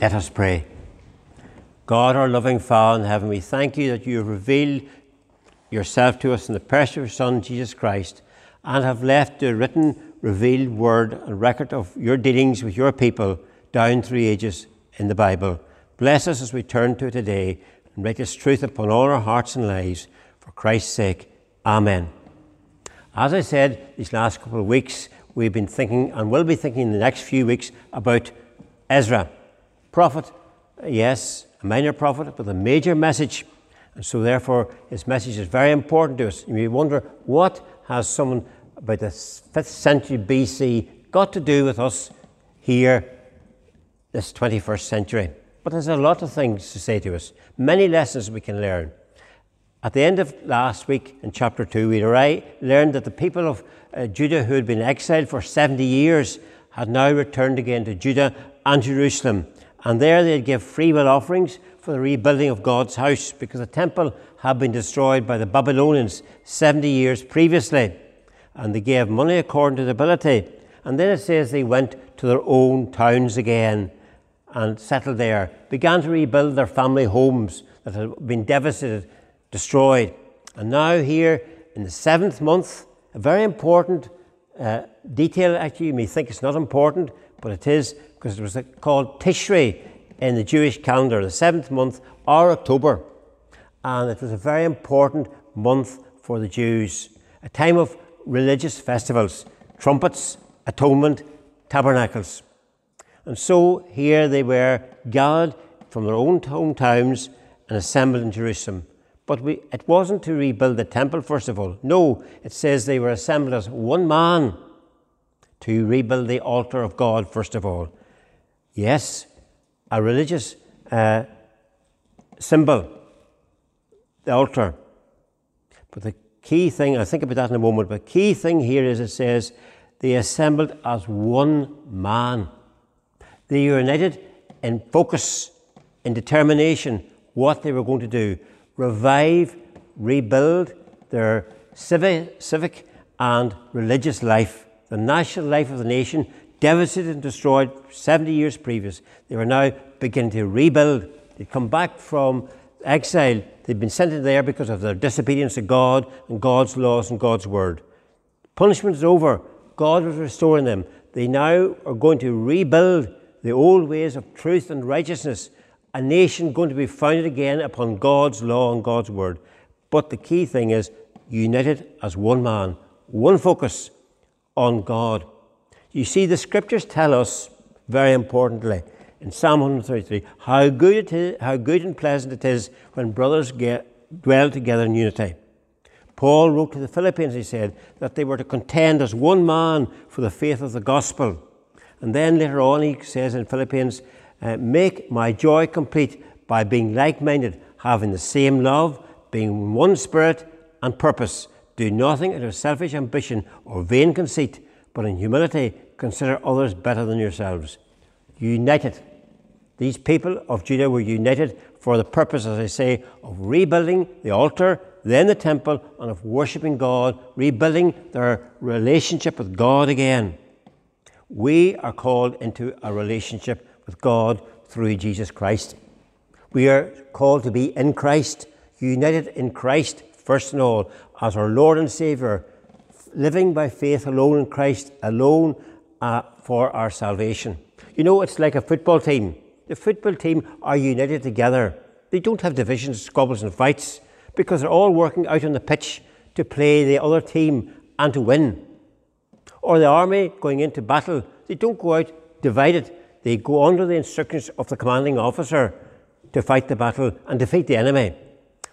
Let us pray. God, our loving Father in heaven, we thank you that you have revealed yourself to us in the precious Son, Jesus Christ, and have left the written, revealed word and record of your dealings with your people down through ages in the Bible. Bless us as we turn to it today and write this truth upon all our hearts and lives. For Christ's sake, Amen. As I said, these last couple of weeks, we've been thinking and will be thinking in the next few weeks about Ezra. Prophet, yes, a minor prophet, but a major message. And so, therefore, his message is very important to us. You may wonder what has someone about the 5th century BC got to do with us here, this 21st century? But there's a lot of things to say to us, many lessons we can learn. At the end of last week in chapter 2, we learned that the people of uh, Judah who had been exiled for 70 years had now returned again to Judah and Jerusalem. And there they'd give free will offerings for the rebuilding of God's house because the temple had been destroyed by the Babylonians 70 years previously. And they gave money according to their ability. And then it says they went to their own towns again and settled there, began to rebuild their family homes that had been devastated, destroyed. And now, here in the seventh month, a very important uh, detail, actually, you may think it's not important, but it is because it was called Tishri in the Jewish calendar, the seventh month, or October. And it was a very important month for the Jews, a time of religious festivals, trumpets, atonement, tabernacles. And so here they were gathered from their own hometowns and assembled in Jerusalem. But we, it wasn't to rebuild the temple, first of all. No, it says they were assembled as one man to rebuild the altar of God, first of all. Yes, a religious uh, symbol, the altar. But the key thing, I'll think about that in a moment, but key thing here is it says they assembled as one man. They united in focus, in determination, what they were going to do revive, rebuild their civic and religious life, the national life of the nation, devastated and destroyed 70 years previous. They were now beginning to rebuild. They'd come back from exile. They'd been sent in there because of their disobedience to God and God's laws and God's word. Punishment is over. God was restoring them. They now are going to rebuild the old ways of truth and righteousness. A nation going to be founded again upon God's law and God's word. But the key thing is united as one man, one focus on God you see, the scriptures tell us very importantly in Psalm 133 how good, it is, how good and pleasant it is when brothers get, dwell together in unity. Paul wrote to the Philippians, he said, that they were to contend as one man for the faith of the gospel. And then later on, he says in Philippians, uh, Make my joy complete by being like minded, having the same love, being one spirit and purpose. Do nothing out of selfish ambition or vain conceit but in humility consider others better than yourselves. United. These people of Judah were united for the purpose, as I say, of rebuilding the altar, then the temple, and of worshipping God, rebuilding their relationship with God again. We are called into a relationship with God through Jesus Christ. We are called to be in Christ, united in Christ, first and all, as our Lord and Saviour, living by faith alone in Christ alone uh, for our salvation. You know, it's like a football team. The football team are united together. They don't have divisions, squabbles, and fights because they're all working out on the pitch to play the other team and to win. Or the army going into battle, they don't go out divided. They go under the instructions of the commanding officer to fight the battle and defeat the enemy.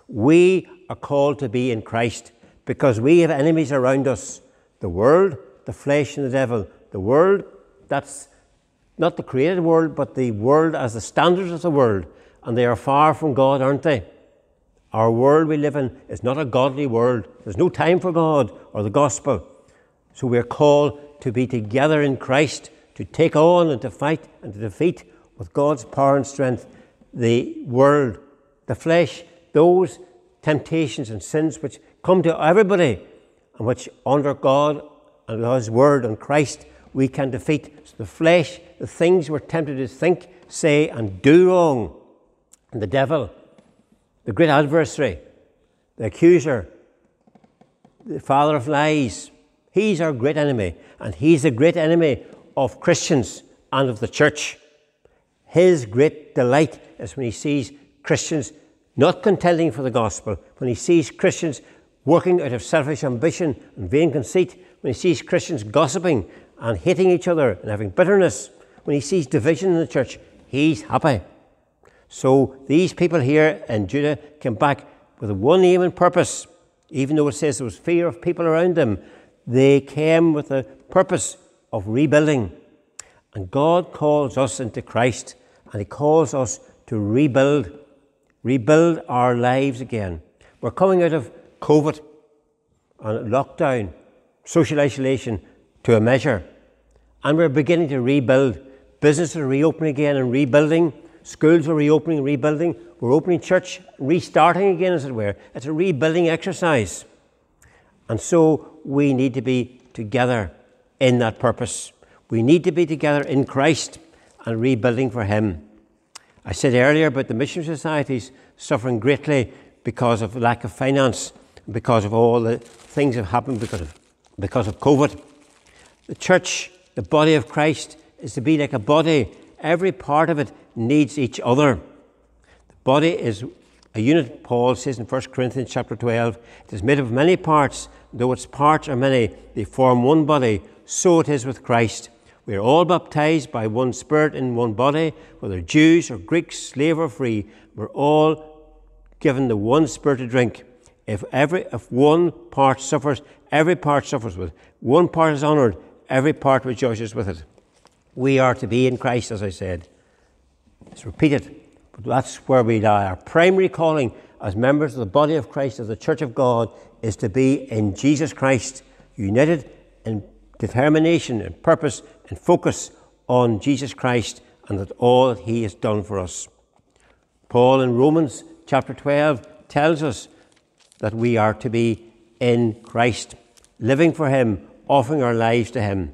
We are called to be in Christ because we have enemies around us the world, the flesh, and the devil. The world, that's not the created world, but the world as the standards of the world. And they are far from God, aren't they? Our world we live in is not a godly world. There's no time for God or the gospel. So we're called to be together in Christ, to take on and to fight and to defeat with God's power and strength the world, the flesh, those temptations and sins which come to everybody and which under God and God's word and Christ we can defeat the flesh, the things we're tempted to think, say, and do wrong. And the devil, the great adversary, the accuser, the father of lies, he's our great enemy, and he's the great enemy of Christians and of the church. His great delight is when he sees Christians not contending for the gospel, when he sees Christians working out of selfish ambition and vain conceit, when he sees Christians gossiping and hating each other and having bitterness, when he sees division in the church, he's happy. So these people here in Judah came back with one aim and purpose. Even though it says there was fear of people around them, they came with the purpose of rebuilding. And God calls us into Christ and He calls us to rebuild, rebuild our lives again. We're coming out of COVID and lockdown, social isolation to a measure, and we're beginning to rebuild. Businesses are reopening again and rebuilding. Schools are reopening and rebuilding. We're opening church, restarting again, as it were. It's a rebuilding exercise. And so we need to be together in that purpose. We need to be together in Christ and rebuilding for Him. I said earlier about the mission societies suffering greatly because of lack of finance, because of all the things that have happened because of, because of COVID. The church, the body of Christ, is to be like a body. Every part of it needs each other. The body is a unit, Paul says in 1 Corinthians chapter 12. It is made of many parts, though its parts are many, they form one body. So it is with Christ. We are all baptized by one Spirit in one body, whether Jews or Greeks, slave or free. We're all given the one Spirit to drink. If every if one part suffers, every part suffers with it. One part is honoured, every part rejoices with it. We are to be in Christ, as I said. It's repeated, but that's where we lie. Our primary calling as members of the body of Christ, as the Church of God, is to be in Jesus Christ, united in determination and purpose and focus on Jesus Christ and that all that He has done for us. Paul in Romans chapter 12 tells us that we are to be in Christ, living for Him, offering our lives to Him.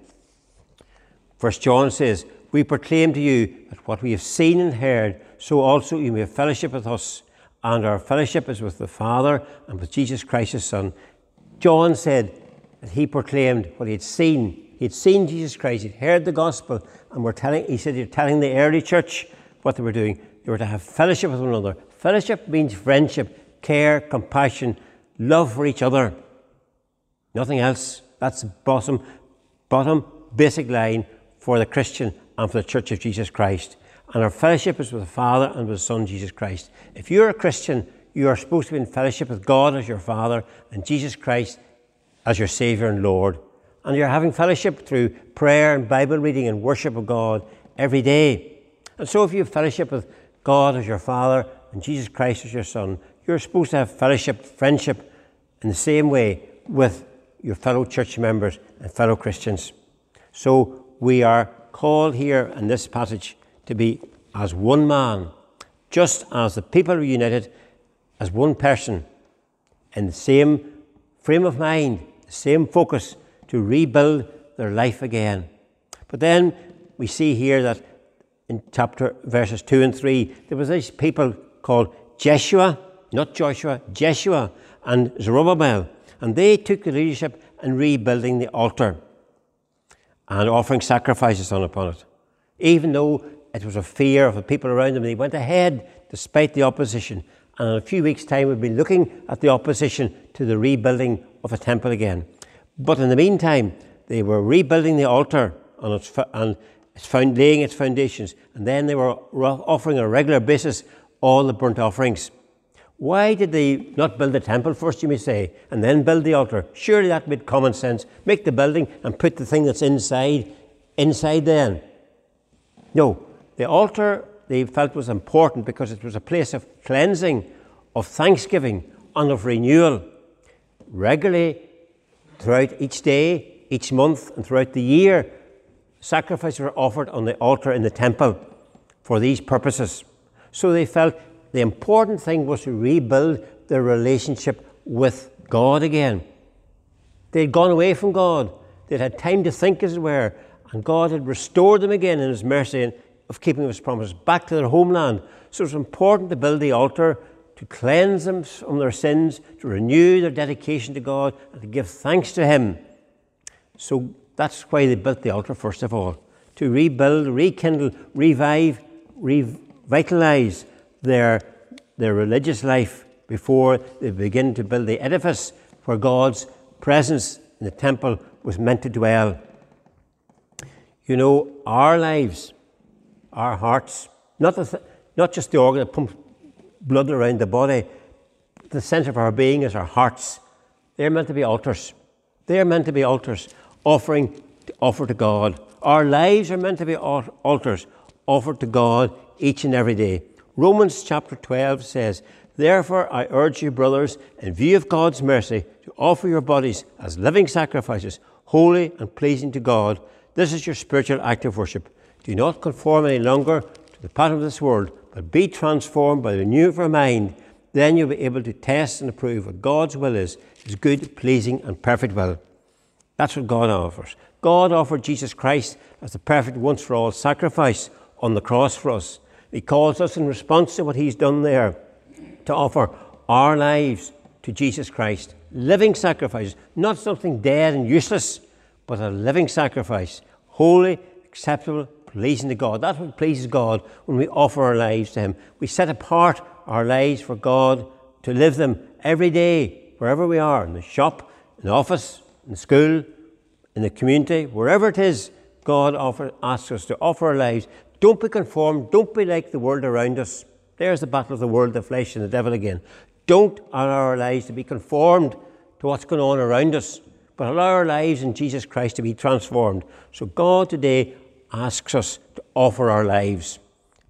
First John says, We proclaim to you that what we have seen and heard, so also you may have fellowship with us, and our fellowship is with the Father and with Jesus Christ His Son. John said that he proclaimed what he had seen He'd seen Jesus Christ, he'd heard the gospel, and we're telling, he said, You're telling the early church what they were doing. They were to have fellowship with one another. Fellowship means friendship, care, compassion, love for each other. Nothing else. That's the bottom, bottom basic line for the Christian and for the Church of Jesus Christ. And our fellowship is with the Father and with the Son, Jesus Christ. If you're a Christian, you are supposed to be in fellowship with God as your Father and Jesus Christ as your Saviour and Lord and you're having fellowship through prayer and Bible reading and worship of God every day. And so, if you have fellowship with God as your Father and Jesus Christ as your Son, you're supposed to have fellowship, friendship in the same way with your fellow church members and fellow Christians. So, we are called here in this passage to be as one man, just as the people are united as one person in the same frame of mind, the same focus to rebuild their life again. But then we see here that in chapter verses 2 and 3, there was these people called Jeshua, not Joshua, Jeshua and Zerubbabel, and they took the leadership in rebuilding the altar and offering sacrifices on upon it. Even though it was a fear of the people around them, they went ahead despite the opposition. And in a few weeks' time, we'll be looking at the opposition to the rebuilding of the temple again. But in the meantime, they were rebuilding the altar on its, and its found, laying its foundations, and then they were offering on a regular basis all the burnt offerings. Why did they not build the temple first, you may say, and then build the altar? Surely that made common sense. Make the building and put the thing that's inside inside then. No, the altar they felt was important because it was a place of cleansing, of thanksgiving, and of renewal. Regularly throughout each day, each month, and throughout the year, sacrifices were offered on the altar in the temple for these purposes. So they felt the important thing was to rebuild their relationship with God again. They'd gone away from God. They'd had time to think, as it were, And God had restored them again in His mercy and of keeping His promise back to their homeland. So it's important to build the altar to cleanse them from their sins, to renew their dedication to God, and to give thanks to Him. So that's why they built the altar, first of all to rebuild, rekindle, revive, revitalize their, their religious life before they begin to build the edifice where God's presence in the temple was meant to dwell. You know, our lives, our hearts, not, the th- not just the organ that pumps blood around the body, the centre of our being is our hearts. They're meant to be altars. They're meant to be altars, offering to offer to God. Our lives are meant to be altars offered to God each and every day. Romans chapter 12 says, Therefore, I urge you, brothers, in view of God's mercy, to offer your bodies as living sacrifices, holy and pleasing to God. This is your spiritual act of worship. Do not conform any longer to the pattern of this world, but be transformed by the renewal of your mind. Then you'll be able to test and approve what God's will is, his good, pleasing, and perfect will. That's what God offers. God offered Jesus Christ as the perfect once for all sacrifice on the cross for us. He calls us in response to what He's done there to offer our lives to Jesus Christ. Living sacrifices, not something dead and useless, but a living sacrifice, holy, acceptable, pleasing to God. That's what pleases God when we offer our lives to Him. We set apart our lives for God to live them every day, wherever we are in the shop, in the office, in school, in the community, wherever it is, God offer, asks us to offer our lives. Don't be conformed. Don't be like the world around us. There's the battle of the world, the flesh, and the devil again. Don't allow our lives to be conformed to what's going on around us, but allow our lives in Jesus Christ to be transformed. So God today asks us to offer our lives.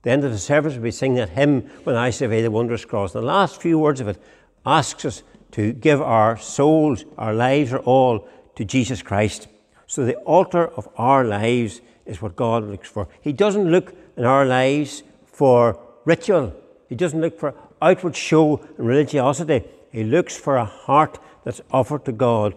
the end of the service, we'll be singing that hymn, When I Survey the Wondrous Cross. The last few words of it asks us to give our souls, our lives, our all to Jesus Christ. So the altar of our lives is what God looks for. He doesn't look in our lives for ritual, He doesn't look for outward show and religiosity. He looks for a heart that's offered to God.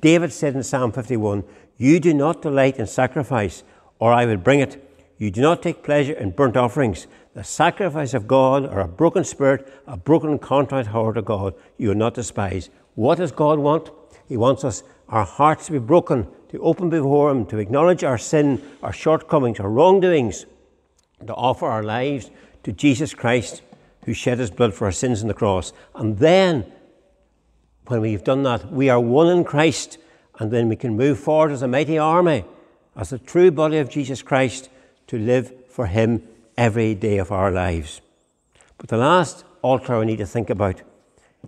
David said in Psalm 51 You do not delight in sacrifice, or I will bring it. You do not take pleasure in burnt offerings. The sacrifice of God, or a broken spirit, a broken contrite heart of God, you will not despise. What does God want? He wants us, our hearts to be broken, to open before Him, to acknowledge our sin, our shortcomings, our wrongdoings, to offer our lives to Jesus Christ, who shed His blood for our sins on the cross. And then, when we've done that, we are one in Christ, and then we can move forward as a mighty army, as the true body of Jesus Christ, to live for Him every day of our lives. But the last altar we need to think about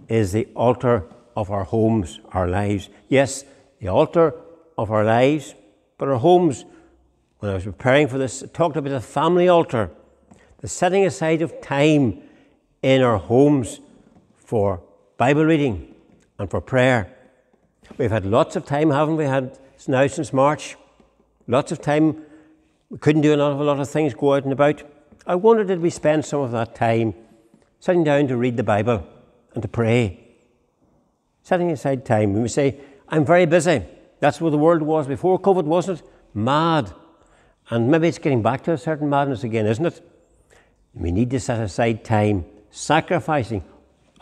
is the altar of our homes, our lives. Yes, the altar of our lives, but our homes. When I was preparing for this, I talked about the family altar, the setting aside of time in our homes for Bible reading and for prayer. We've had lots of time, haven't we? Had now since March, lots of time. We couldn't do an awful lot of things, go out and about. I wonder did we spend some of that time sitting down to read the Bible and to pray setting aside time. When we say, I'm very busy, that's where the world was before COVID, wasn't it? Mad. And maybe it's getting back to a certain madness again, isn't it? We need to set aside time, sacrificing,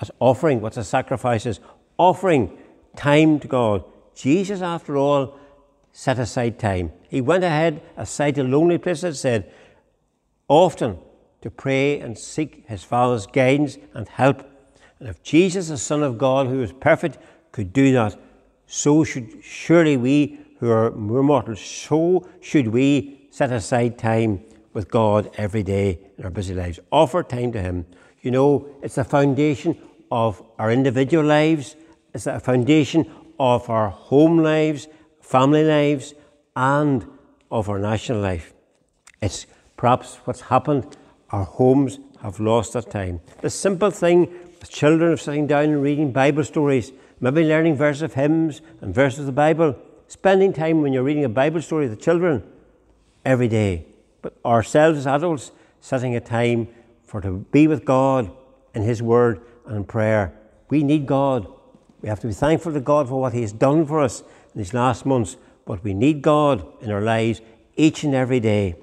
as offering. What's a sacrifice is offering time to God. Jesus, after all, set aside time. He went ahead aside to lonely places, said, often to pray and seek his Father's guidance and help and if Jesus, the Son of God, who is perfect, could do that, so should surely we who are more mortals, so should we set aside time with God every day in our busy lives. Offer time to Him. You know, it's the foundation of our individual lives, it's the foundation of our home lives, family lives, and of our national life. It's perhaps what's happened. Our homes have lost that time. The simple thing children of sitting down and reading Bible stories, maybe learning verses of hymns and verses of the Bible, spending time when you're reading a Bible story to the children every day. But ourselves as adults, setting a time for to be with God in His Word and in prayer. We need God. We have to be thankful to God for what He has done for us in these last months. but we need God in our lives each and every day.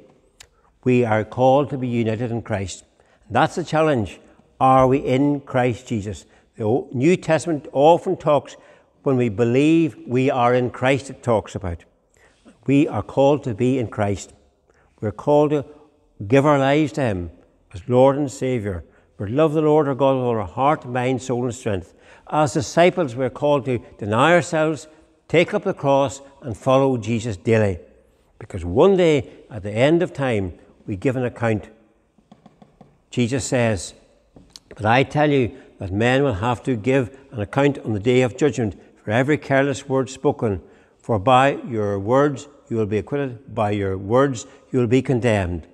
We are called to be united in Christ. That's the challenge. Are we in Christ Jesus? The New Testament often talks when we believe we are in Christ, it talks about. We are called to be in Christ. We're called to give our lives to Him as Lord and Saviour. We love the Lord our God with all our heart, mind, soul, and strength. As disciples, we're called to deny ourselves, take up the cross, and follow Jesus daily. Because one day, at the end of time, we give an account. Jesus says, But I tell you that men will have to give an account on the day of judgment for every careless word spoken. For by your words you will be acquitted, by your words you will be condemned.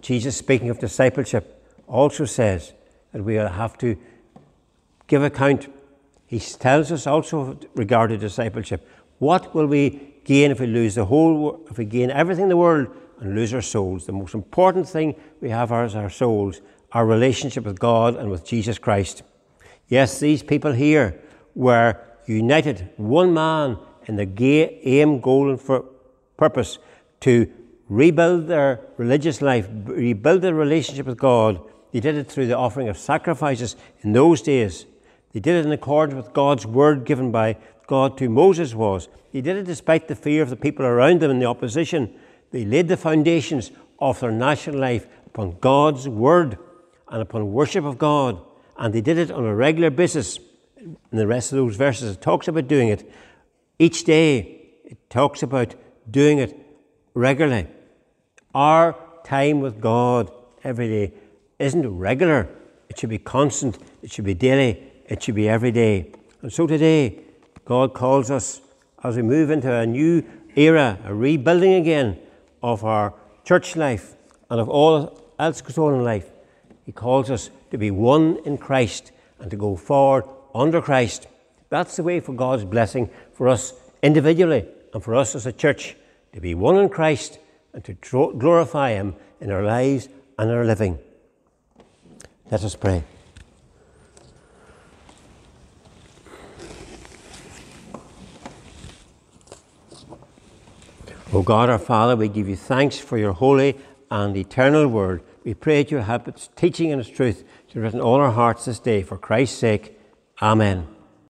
Jesus, speaking of discipleship, also says that we will have to give account. He tells us also regarding discipleship what will we gain if we lose the whole, if we gain everything in the world and lose our souls? The most important thing we have is our souls, our relationship with God and with Jesus Christ. Yes, these people here were united, one man in the aim, goal, and purpose to rebuild their religious life, rebuild their relationship with God. They did it through the offering of sacrifices in those days. They did it in accordance with God's word given by God to Moses was. They did it despite the fear of the people around them and the opposition. They laid the foundations of their national life upon God's word and upon worship of God. And they did it on a regular basis. In the rest of those verses, it talks about doing it each day. It talks about doing it regularly. Our time with God every day isn't regular. It should be constant. It should be daily. It should be every day. And so today, God calls us as we move into a new era, a rebuilding again of our church life and of all else goes on in life. He calls us to be one in Christ and to go forward under Christ. That's the way for God's blessing for us individually and for us as a church to be one in Christ and to glorify Him in our lives and our living. Let us pray. O God our Father, we give you thanks for your holy and eternal word. We pray that you help its teaching and its truth to written all our hearts this day for Christ's sake. Amen.